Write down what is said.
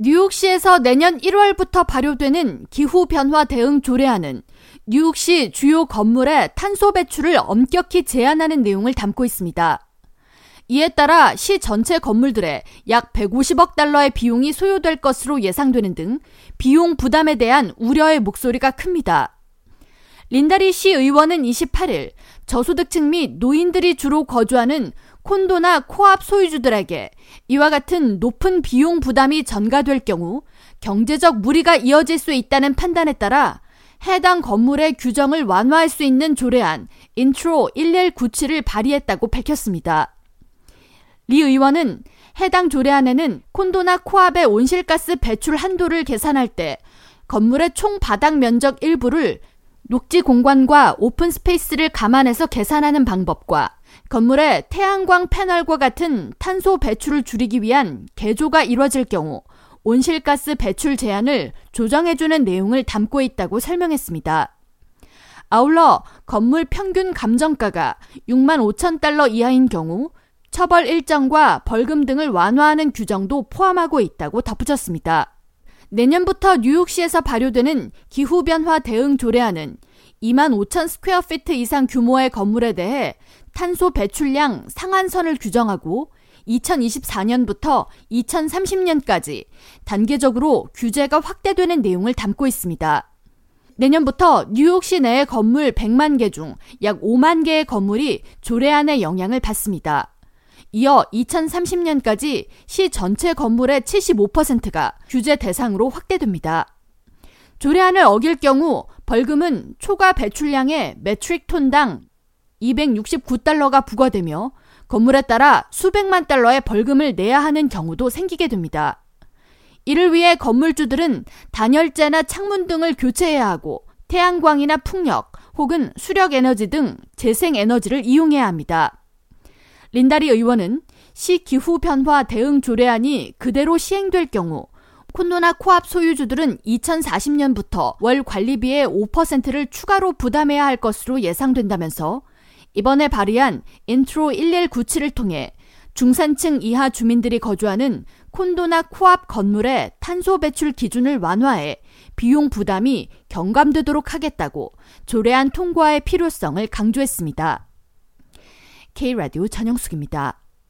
뉴욕시에서 내년 1월부터 발효되는 기후변화 대응 조례안은 뉴욕시 주요 건물의 탄소 배출을 엄격히 제한하는 내용을 담고 있습니다. 이에 따라 시 전체 건물들에 약 150억 달러의 비용이 소요될 것으로 예상되는 등 비용 부담에 대한 우려의 목소리가 큽니다. 린다리 시 의원은 28일 저소득층 및 노인들이 주로 거주하는 콘도나 co-op 소유주들에게 이와 같은 높은 비용 부담이 전가될 경우 경제적 무리가 이어질 수 있다는 판단에 따라 해당 건물의 규정을 완화할 수 있는 조례안 인트로 1197을 발의했다고 밝혔습니다. 리 의원은 해당 조례안에는 콘도나 co-op의 온실가스 배출 한도를 계산할 때 건물의 총 바닥 면적 일부를 녹지 공간과 open space를 감안해서 계산하는 방법과 건물의 태양광 패널과 같은 탄소 배출을 줄이기 위한 개조가 이뤄질 경우 온실가스 배출 제한을 조정해주는 내용을 담고 있다고 설명했습니다. 아울러 건물 평균 감정가가 6만 5천 달러 이하인 경우 처벌 일정과 벌금 등을 완화하는 규정도 포함하고 있다고 덧붙였습니다. 내년부터 뉴욕시에서 발효되는 기후변화 대응 조례안은 2만 5천 square feet 이상 규모의 건물에 대해 탄소 배출량 상한선을 규정하고 2024년부터 2030년까지 단계적으로 규제가 확대되는 내용을 담고 있습니다. 내년부터 뉴욕 시 내의 건물 100만 개 중 약 5만 개의 건물이 조례안의 영향을 받습니다. 이어 2030년까지 시 전체 건물의 75%가 규제 대상으로 확대됩니다. 조례안을 어길 경우 벌금은 초과 배출량의 매트릭 톤당 269달러가 부과되며 건물에 따라 수백만 달러의 벌금을 내야 하는 경우도 생기게 됩니다. 이를 위해 건물주들은 단열재나 창문 등을 교체해야 하고 태양광이나 풍력 혹은 수력 에너지 등 재생 에너지를 이용해야 합니다. 린다리 의원은 시 기후 변화 대응 조례안이 그대로 시행될 경우 콘도나 co-op 소유주들은 2040년부터 월 관리비의 5%를 추가로 부담해야 할 것으로 예상된다면서 이번에 발의한 인트로 1197을 통해 중산층 이하 주민들이 거주하는 콘도나 co-op 건물의 탄소 배출 기준을 완화해 비용 부담이 경감되도록 하겠다고 조례안 통과의 필요성을 강조했습니다. K라디오 전영숙입니다.